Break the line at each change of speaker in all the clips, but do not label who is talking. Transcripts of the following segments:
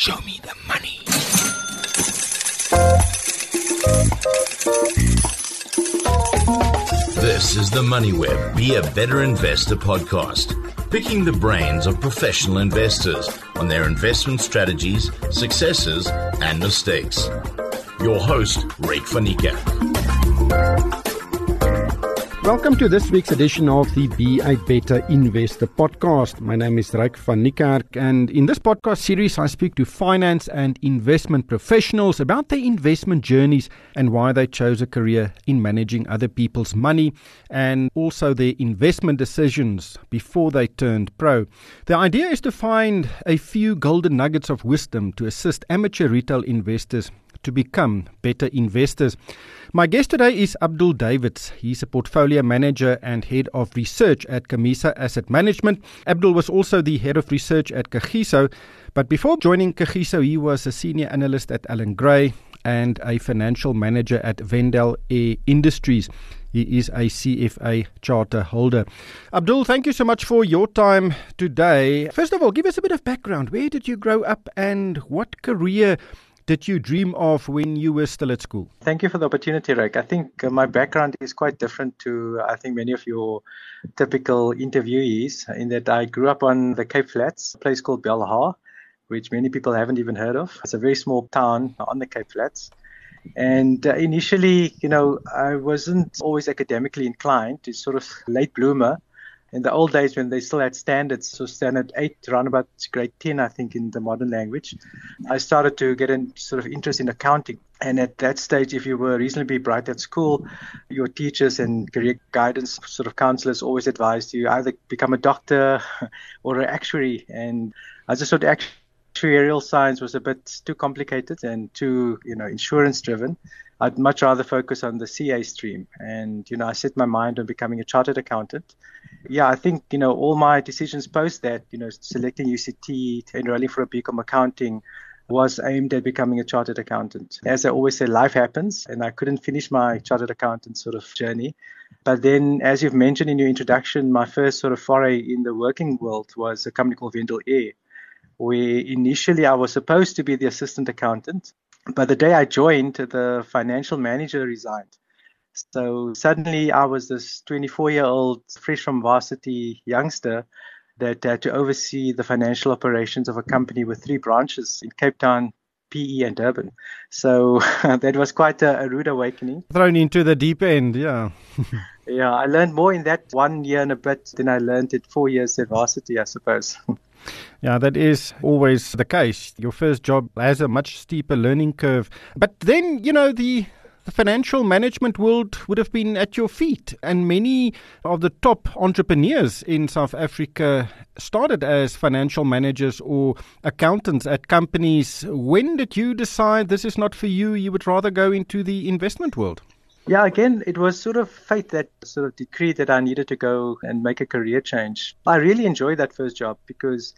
Show me the money.
This is the Money Web Be a Better Investor podcast, picking the brains of professional investors on their investment strategies, successes, and mistakes. Your host, van Niekerk.
Welcome to this week's edition of the Be a Better Investor podcast. My name is Ryk van Niekerk, and in this podcast series, I speak to finance and investment professionals about their investment journeys and why they chose a career in managing other people's money and also their investment decisions before they turned pro. The idea is to find a few golden nuggets of wisdom to assist amateur retail investors to become better investors. My guest today is Abdul Davids. He's a portfolio manager and head of research at Camissa Asset Management. Abdul was also the head of research at Kagiso, but before joining Kagiso, he was a senior analyst at Allan Gray and a financial manager at Wendel Air Industries. He is a CFA charter holder. Abdul, thank you so much for your time today. First of all, give us a bit of background. Where did you grow up and what career did you dream of when you were still at school?
Thank you for the opportunity, Ryk. I think uh, my background is quite different to, I think, many of your typical interviewees in that I grew up on the Cape Flats, a place called Belhar, which many people haven't even heard of. It's a very small town on the Cape Flats. And uh, initially, you know, I wasn't always academically inclined. It's sort of late bloomer in the old days when they still had standards, so standard eight, around about grade 10, I think, in the modern language, I started to get a sort of interest in accounting. And at that stage, if you were reasonably bright at school, your teachers and career guidance sort of counselors always advised you either become a doctor or an actuary. And I just thought actuarial science was a bit too complicated and too, you know, insurance driven. I'd much rather focus on the CA stream. And, you know, I set my mind on becoming a chartered accountant. Yeah, I think, you know, all my decisions post that, you know, selecting UCT, enrolling for a BCom accounting was aimed at becoming a chartered accountant. As I always say, life happens, and I couldn't finish my chartered accountant sort of journey. But then, as you've mentioned in your introduction, my first sort of foray in the working world was a company called Wendel Air, where initially I was supposed to be the assistant accountant. But the day I joined, the financial manager resigned. So suddenly I was this 24 year old, fresh from varsity youngster that had to oversee the financial operations of a company with three branches in Cape Town, PE, and Durban. So that was quite a, a rude awakening.
Thrown into the deep end, yeah.
yeah, I learned more in that one year and a bit than I learned in four years at varsity, I suppose.
Yeah, that is always the case. Your first job has a much steeper learning curve. But then, you know, the the financial management world would have been at your feet. And many of the top entrepreneurs in South Africa started as financial managers or accountants at companies. When did you decide this is not for you? You would rather go into the investment world?
Yeah, again, it was sort of fate that sort of decreed that I needed to go and make a career change. I really enjoyed that first job because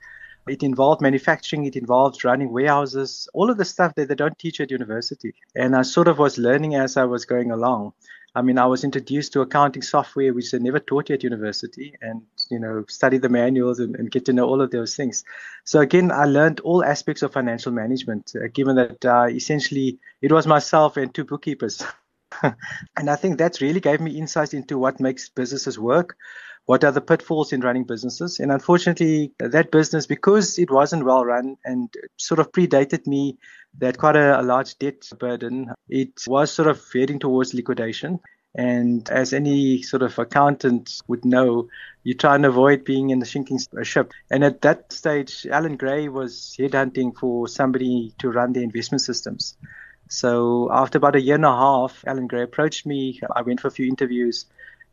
it involved manufacturing, it involved running warehouses, all of the stuff that they don't teach at university. And I sort of was learning as I was going along. I mean, I was introduced to accounting software, which they never taught you at university, and you know, study the manuals and, and get to know all of those things. So again, I learned all aspects of financial management, uh, given that uh, essentially it was myself and two bookkeepers. and I think that really gave me insights into what makes businesses work, what are the pitfalls in running businesses. And unfortunately, that business, because it wasn't well run and sort of predated me, that quite a, a large debt burden, it was sort of heading towards liquidation. And as any sort of accountant would know, you try and avoid being in the sinking uh, ship. And at that stage, Allan Gray was headhunting for somebody to run the investment systems. So after about a year and a half, Allan Gray approached me. I went for a few interviews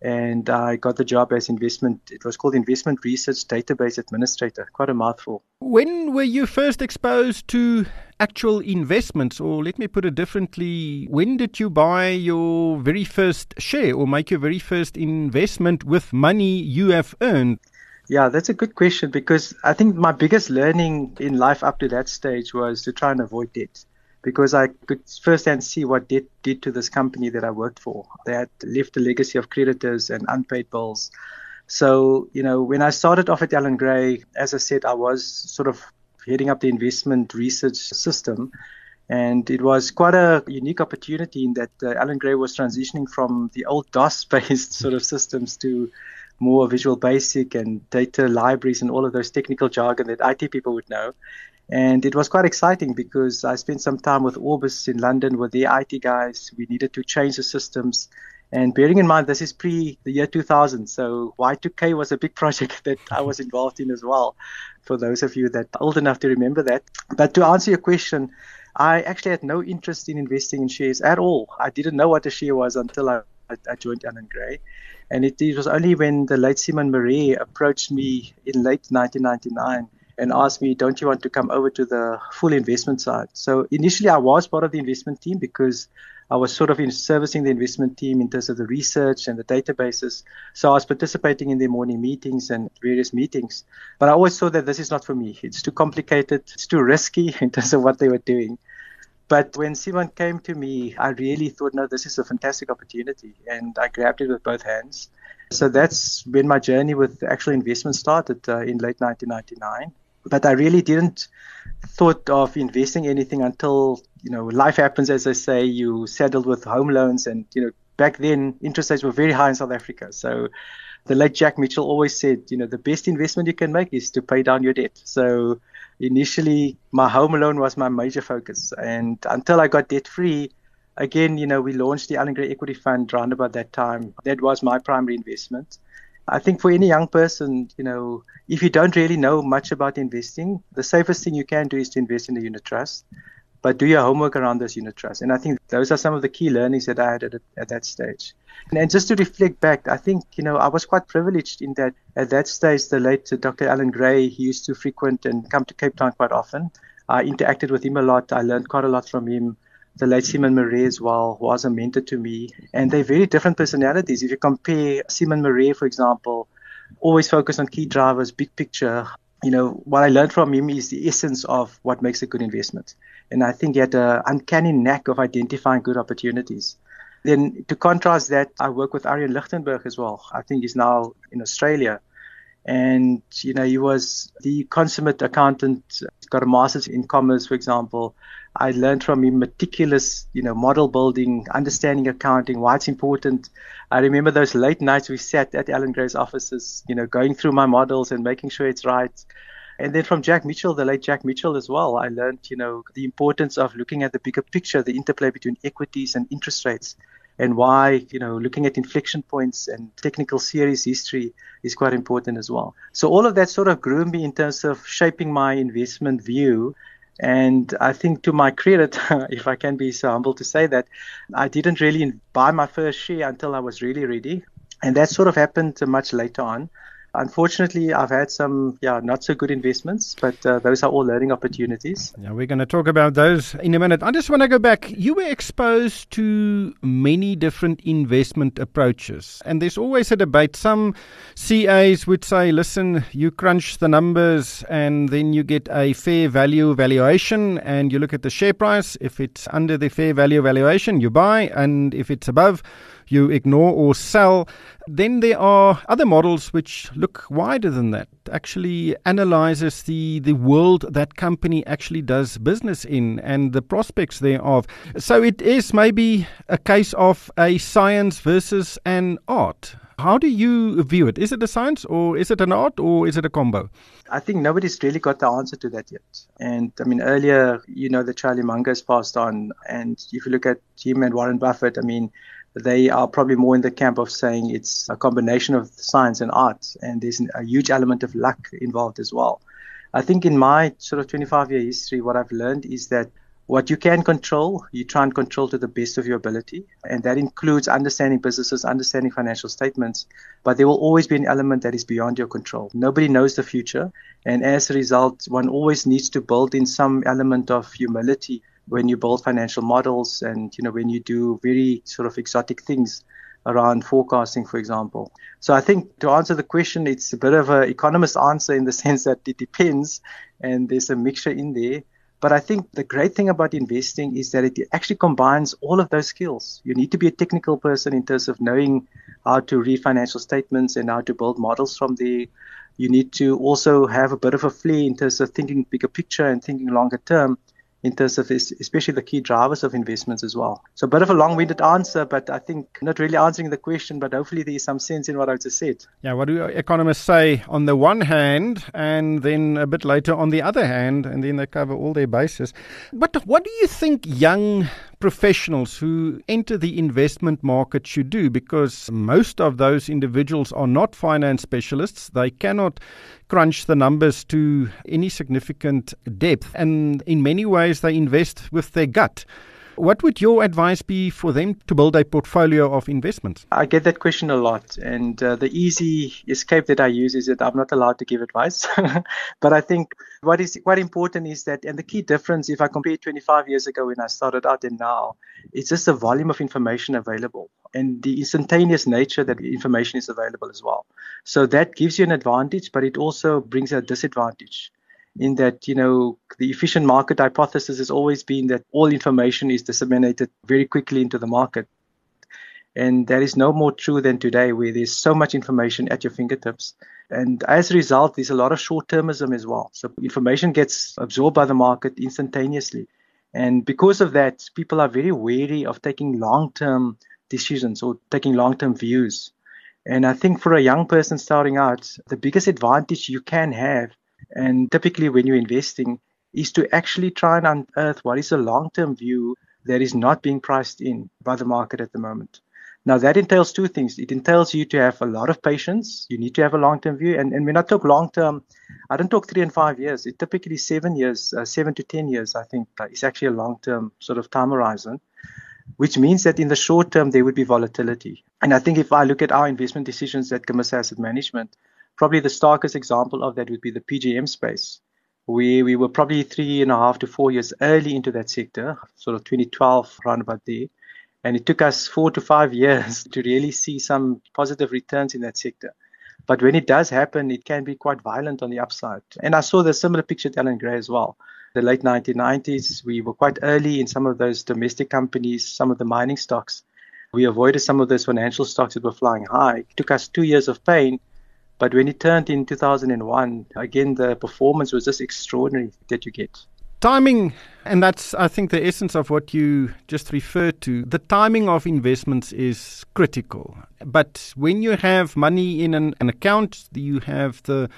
and I got the job as investment. It was called Investment Research Database Administrator. Quite a mouthful.
When were you first exposed to actual investments, or let me put it differently, when did you buy your very first share or make your very first investment with money you have earned?
Yeah, that's a good question because I think my biggest learning in life up to that stage was to try and avoid debt because I could firsthand see what debt did to this company that I worked for. They had left a legacy of creditors and unpaid bills. So, you know, when I started off at Allan Gray, as I said, I was sort of heading up the investment research system. And it was quite a unique opportunity in that uh, Allan Gray was transitioning from the old DOS based sort of systems to more Visual Basic and data libraries and all of those technical jargon that IT people would know. And it was quite exciting because I spent some time with Orbis in London with the IT guys. We needed to change the systems. And bearing in mind, this is pre the year 2000. So Y2K was a big project that I was involved in as well, for those of you that are old enough to remember that. But to answer your question, I actually had no interest in investing in shares at all. I didn't know what a share was until I, I joined Allan Gray. And it, it was only when the late Simon Marais approached me in late 1999 and asked me, Don't you want to come over to the full investment side? So initially, I was part of the investment team because I was sort of in servicing the investment team in terms of the research and the databases. So I was participating in their morning meetings and various meetings. But I always saw that this is not for me. It's too complicated, it's too risky in terms of what they were doing. But when Simon came to me, I really thought, no, this is a fantastic opportunity. And I grabbed it with both hands. So that's when my journey with actual investment started uh, in late 1999 but I really didn't thought of investing anything until you know life happens as I say you settled with home loans and you know back then interest rates were very high in South Africa so the late Jack Mitchell always said you know the best investment you can make is to pay down your debt so initially my home loan was my major focus. And until I got debt free again you know we launched the Allan Gray Equity Fund around about that time. That was my primary investment. I think for any young person, you know, if you don't really know much about investing, the safest thing you can do is to invest in a unit trust, but do your homework around those unit trusts. And I think those are some of the key learnings that I had at, at that stage. And, and just to reflect back, I think, you know, I was quite privileged in that at that stage, the late uh, Dr. Allan Gray, he used to frequent and come to Cape Town quite often. I interacted with him a lot. I learned quite a lot from him the late Simon Marais as well was a mentor to me. And they're very different personalities. If you compare Simon Marais, for example, always focused on key drivers, big picture. You know, what I learned from him is the essence of what makes a good investment. And I think he had an uncanny knack of identifying good opportunities. Then to contrast that, I work with Arjen Lichtenberg as well. I think he's now in Australia. And, you know, he was the consummate accountant, got a master's in commerce, for example. I learned from him meticulous, you know, model building, understanding accounting, why it's important. I remember those late nights we sat at Allan Gray's offices, you know, going through my models and making sure it's right. And then from Jack Mitchell, the late Jack Mitchell as well, I learned, you know, the importance of looking at the bigger picture, the interplay between equities and interest rates, and why, you know, looking at inflection points and technical series history is quite important as well. So all of that sort of grew me in terms of shaping my investment view and I think to my credit, if I can be so humble to say that, I didn't really buy my first share until I was really ready. And that sort of happened much later on. Unfortunately, I've had some, yeah, not so good investments, but uh, those are all learning opportunities.
Yeah, we're going to talk about those in a minute. I just want to go back. You were exposed to many different investment approaches, and there's always a debate. Some CAs would say, listen, you crunch the numbers and then you get a fair value valuation, and you look at the share price. If it's under the fair value valuation, you buy, and if it's above, you ignore or sell. Then there are other models which look wider than that, actually analyzes the, the world that company actually does business in and the prospects thereof. So it is maybe a case of a science versus an art. How do you view it? Is it a science or is it an art or is it a combo?
I think nobody's really got the answer to that yet. And I mean, earlier, you know, the Charlie Munger has passed on. And if you look at Jim and Warren Buffett, I mean, they are probably more in the camp of saying it's a combination of science and art, and there's a huge element of luck involved as well. I think in my sort of 25 year history, what I've learned is that what you can control, you try and control to the best of your ability. And that includes understanding businesses, understanding financial statements. But there will always be an element that is beyond your control. Nobody knows the future. And as a result, one always needs to build in some element of humility when you build financial models and you know when you do very sort of exotic things around forecasting, for example. So I think to answer the question, it's a bit of an economist answer in the sense that it depends and there's a mixture in there. But I think the great thing about investing is that it actually combines all of those skills. You need to be a technical person in terms of knowing how to read financial statements and how to build models from there. You need to also have a bit of a flair in terms of thinking bigger picture and thinking longer term in terms of especially the key drivers of investments as well. So a bit of a long-winded answer, but I think not really answering the question, but hopefully there is some sense in what I just said.
Yeah, what do economists say on the one hand and then a bit later on the other hand, and then they cover all their bases. But what do you think young professionals who enter the investment market should do because most of those individuals are not finance specialists. They cannot crunch the numbers to any significant depth. And in many ways, they invest with their gut. What would your advice be for them to build a portfolio of investments?
I get that question a lot. And uh, the easy escape that I use is that I'm not allowed to give advice. but I think what is quite important is that, and the key difference, if I compare 25 years ago when I started out and now, it's just the volume of information available and the instantaneous nature that information is available as well. So that gives you an advantage, but it also brings a disadvantage in that, you know, the efficient market hypothesis has always been that all information is disseminated very quickly into the market. And that is no more true than today, where there's so much information at your fingertips. And as a result, there's a lot of short termism as well. So information gets absorbed by the market instantaneously. And because of that, people are very wary of taking long term decisions or taking long term views. And I think for a young person starting out, the biggest advantage you can have and typically, when you're investing, is to actually try and unearth what is a long term view that is not being priced in by the market at the moment. Now, that entails two things. It entails you to have a lot of patience. You need to have a long term view. And, and when I talk long term, I don't talk three and five years. It typically seven years, uh, seven to 10 years, I think, uh, is actually a long term sort of time horizon, which means that in the short term, there would be volatility. And I think if I look at our investment decisions at Camissa Asset Management, Probably the starkest example of that would be the PGM space, where we were probably three and a half to four years early into that sector, sort of 2012, around about there. And it took us four to five years to really see some positive returns in that sector. But when it does happen, it can be quite violent on the upside. And I saw the similar picture at Allan Gray as well. The late 1990s, we were quite early in some of those domestic companies, some of the mining stocks. We avoided some of those financial stocks that were flying high. It took us two years of pain but when it turned in 2001, again, the performance was just extraordinary that you get.
Timing, and that's, I think, the essence of what you just referred to. The timing of investments is critical. But when you have money in an, an account, you have the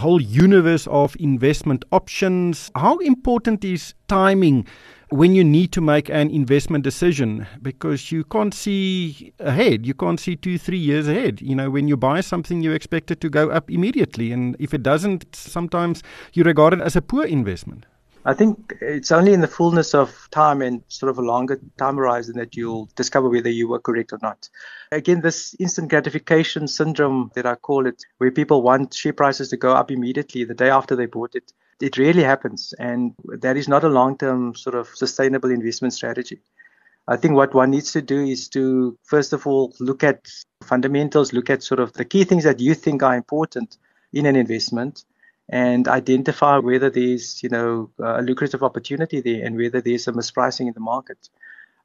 whole universe of investment options. How important is timing when you need to make an investment decision because you can't see ahead. You can't see two, three years ahead. You know, when you buy something, you expect it to go up immediately. And if it doesn't, sometimes you regard it as a poor investment.
I think it's only in the fullness of time and sort of a longer time horizon that you'll discover whether you were correct or not. Again, this instant gratification syndrome that I call it, where people want share prices to go up immediately the day after they bought it, it really happens. And that is not a long term sort of sustainable investment strategy. I think what one needs to do is to, first of all, look at fundamentals, look at sort of the key things that you think are important in an investment and identify whether there's, you know, a lucrative opportunity there and whether there's a mispricing in the market.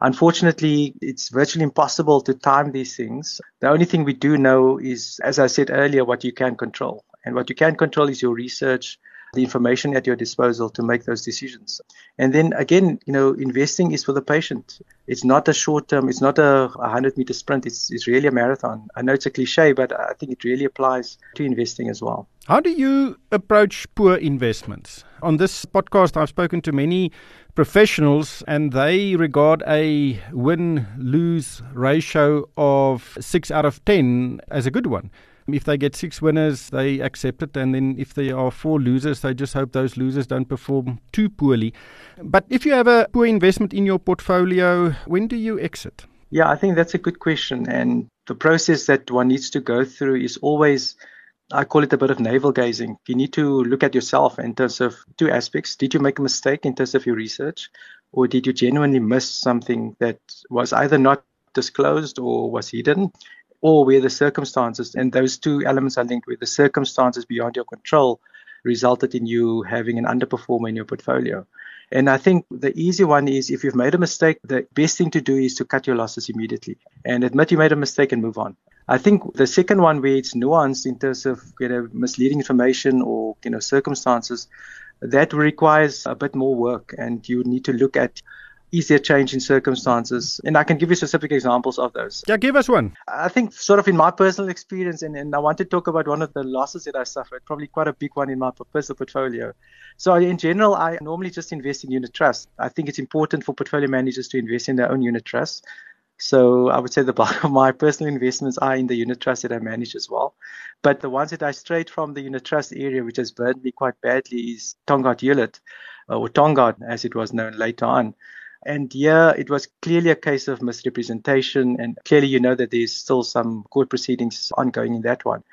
Unfortunately, it's virtually impossible to time these things. The only thing we do know is, as I said earlier, what you can control. And what you can control is your research, the information at your disposal to make those decisions. And then again, you know, investing is for the patient. It's not a short term, it's not a 100 meter sprint, it's, it's really a marathon. I know it's a cliche, but I think it really applies to investing as well.
How do you approach poor investments? On this podcast, I've spoken to many professionals, and they regard a win lose ratio of 6 out of 10 as a good one. Um, if they get six winners, they accept it. And then if there are four losers, they just hope those losers don't perform too poorly. But if you have a poor investment in your portfolio, when do you exit?
Yeah, I think that's a good question. And the process that one needs to go through is always I call it a bit of navel gazing. You need to look at yourself in terms of two aspects. Did you make a mistake in terms of your research, or did you genuinely miss something that was either not disclosed or was hidden? Or where the circumstances, and those two elements are linked, where the circumstances beyond your control resulted in you having an underperformer in your portfolio. And I think the easy one is if you've made a mistake, the best thing to do is to cut your losses immediately and admit you made a mistake and move on. I think the second one where it's nuanced in terms of you know misleading information or you know circumstances, that requires a bit more work and you need to look at is there change in circumstances? And I can give you specific examples of those.
Yeah, give us one.
I think, sort of in my personal experience, and, and I want to talk about one of the losses that I suffered, probably quite a big one in my personal portfolio. So, in general, I normally just invest in unit trusts. I think it's important for portfolio managers to invest in their own unit trusts. So I would say the bulk of my personal investments are in the unit trust that I manage as well. But the ones that I strayed from the unit trust area, which has burned me quite badly, is Tongaat Hulett, uh, or Tongaat as it was known later on. And yeah, it was clearly a case of misrepresentation, and clearly you know that there's still some court proceedings ongoing in that one.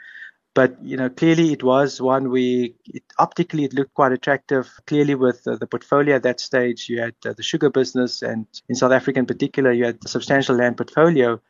But you know, clearly it was one where it, optically it looked quite attractive. Clearly, with uh, the portfolio at that stage, you had uh, the sugar business, and in South Africa in particular, you had a substantial land portfolio,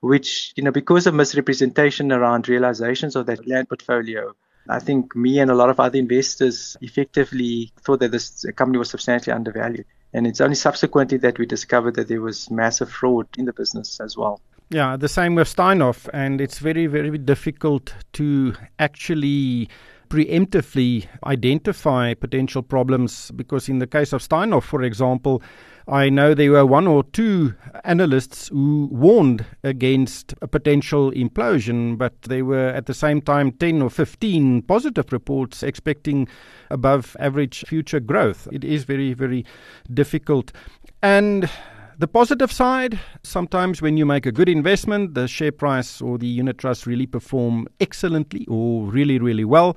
which you know because of misrepresentation around realizations of that land portfolio, I think me and a lot of other investors effectively thought that this company was substantially undervalued. And it's only subsequently that we discovered that there was massive fraud in the business as well.
Yeah, the same with Steinhoff. And it's very, very difficult to actually preemptively identify potential problems because, in the case of Steinhoff, for example, I know there were one or two analysts who warned against a potential implosion, but there were at the same time 10 or 15 positive reports expecting above average future growth. It is very, very difficult. And the positive side, sometimes when you make a good investment, the share price or the unit trust really perform excellently or really, really well.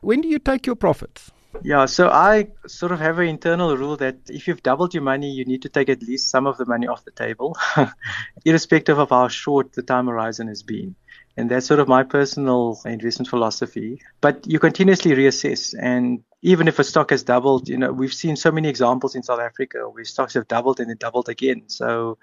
When do you take your profits?
Yeah, so I sort of have an internal rule that if you've doubled your money, you need to take at least some of the money off the table, irrespective of how short the time horizon has been. And that's sort of my personal investment philosophy. But you continuously reassess. And even if a stock has doubled, you know, we've seen so many examples in South Africa where stocks have doubled and then doubled again. So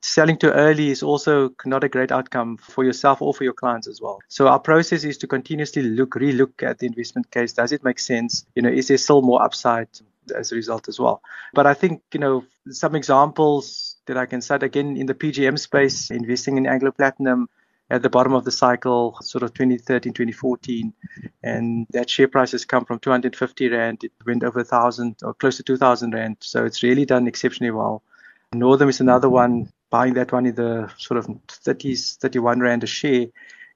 selling too early is also not a great outcome for yourself or for your clients as well. So our process is to continuously look, relook at the investment case. Does it make sense? You know, is there still more upside as a result as well? But I think, you know, some examples that I can cite again in the PGM space, investing in Anglo Platinum at the bottom of the cycle, sort of 2013, 2014. And that share price has come from 250 Rand. It went over 1,000 or close to 2,000 Rand. So it's really done exceptionally well. Northam is another one buying that one in the sort of 30s, 31 Rand a share.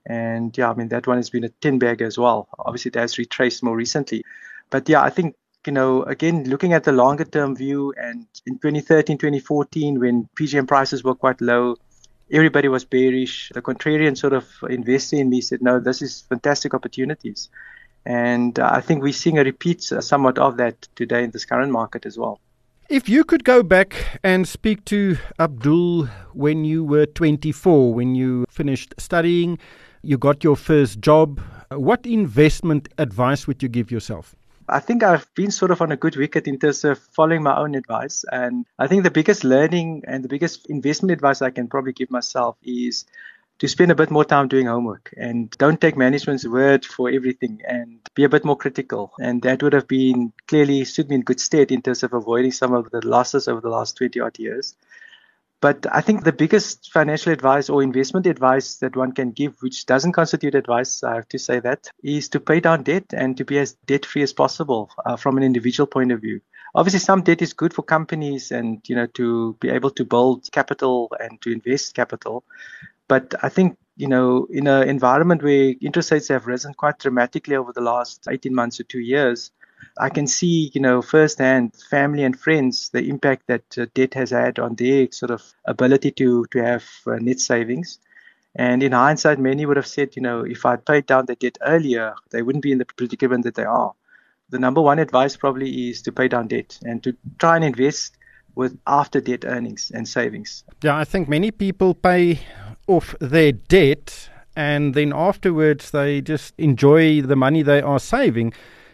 And yeah, I mean, that one has been a 10 bag as well. Obviously, it has retraced more recently. But yeah, I think, you know, again, looking at the longer term view and in 2013, 2014, when PGM prices were quite low, everybody was bearish. The contrarian sort of investor in me said, no, this is fantastic opportunities. And uh, I think we're seeing a repeat uh, somewhat of that today in this current market as well.
If you could go back and speak to Abdul when you were 24, when you finished studying, you got your first job, what investment advice would you give yourself?
I think I've been sort of on a good wicket in terms of following my own advice. And I think the biggest learning and the biggest investment advice I can probably give myself is to spend a bit more time doing homework and don't take management's word for everything and be a bit more critical. And that would have been clearly stood me in good stead in terms of avoiding some of the losses over the last 20 odd years. But I think the biggest financial advice or investment advice that one can give, which doesn't constitute advice, I have to say that, is to pay down debt and to be as debt free as possible uh, from an individual point of view. Obviously, some debt is good for companies and, you know, to be able to build capital and to invest capital. But I think, you know, in an environment where interest rates have risen quite dramatically over the last 18 months or two years, I can see, you know, firsthand, family and friends, the impact that uh, debt has had on their sort of ability to to have uh, net savings. And in hindsight, many would have said, you know, if I'd paid down the debt earlier, they wouldn't be in the predicament that they are. The number one advice probably is to pay down debt and to try and invest with after debt earnings and savings.
Yeah, I think many people pay off their debt and then afterwards they just enjoy the money they are saving.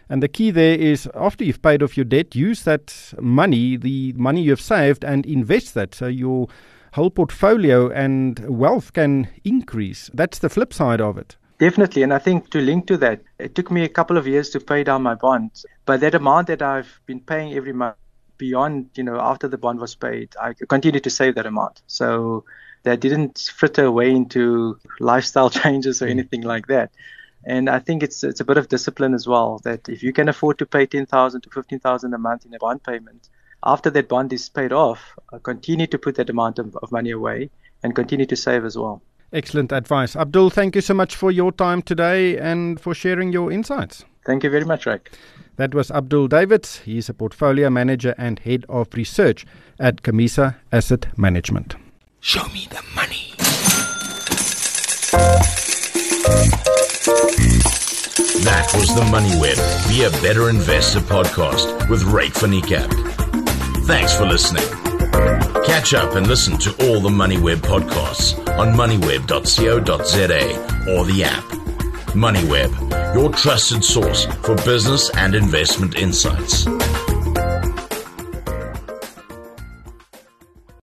And the key there is after you've paid off your debt, use that money, the money you've saved, and invest that so your whole portfolio and wealth can increase. That's the flip side of it.
Definitely. And I think to link to that, it took me a couple of years to pay down my bonds. But that amount that I've been paying every month beyond, you know, after the bond was paid, I continued to save that amount. So that didn't fritter away into lifestyle changes or mm. anything like that. And I think it's it's a bit of discipline as well that if you can afford to pay ten thousand to fifteen thousand a month in a bond payment, after that bond is paid off, uh, continue to put that amount of, of money away and continue to save as well.
Excellent advice. Abdul, thank you so much for your time today and for sharing your insights.
Thank you very much, Ryk.
That was Abdul Davids. He's a portfolio manager and head of research at Camissa Asset Management. Show me the money.
That was the Money Web Be a Better Investor podcast with van Niekerk. Thanks for listening. Catch up and listen to all the MoneyWeb podcasts on moneyweb.co.za or the app. MoneyWeb, your trusted source for business and investment insights.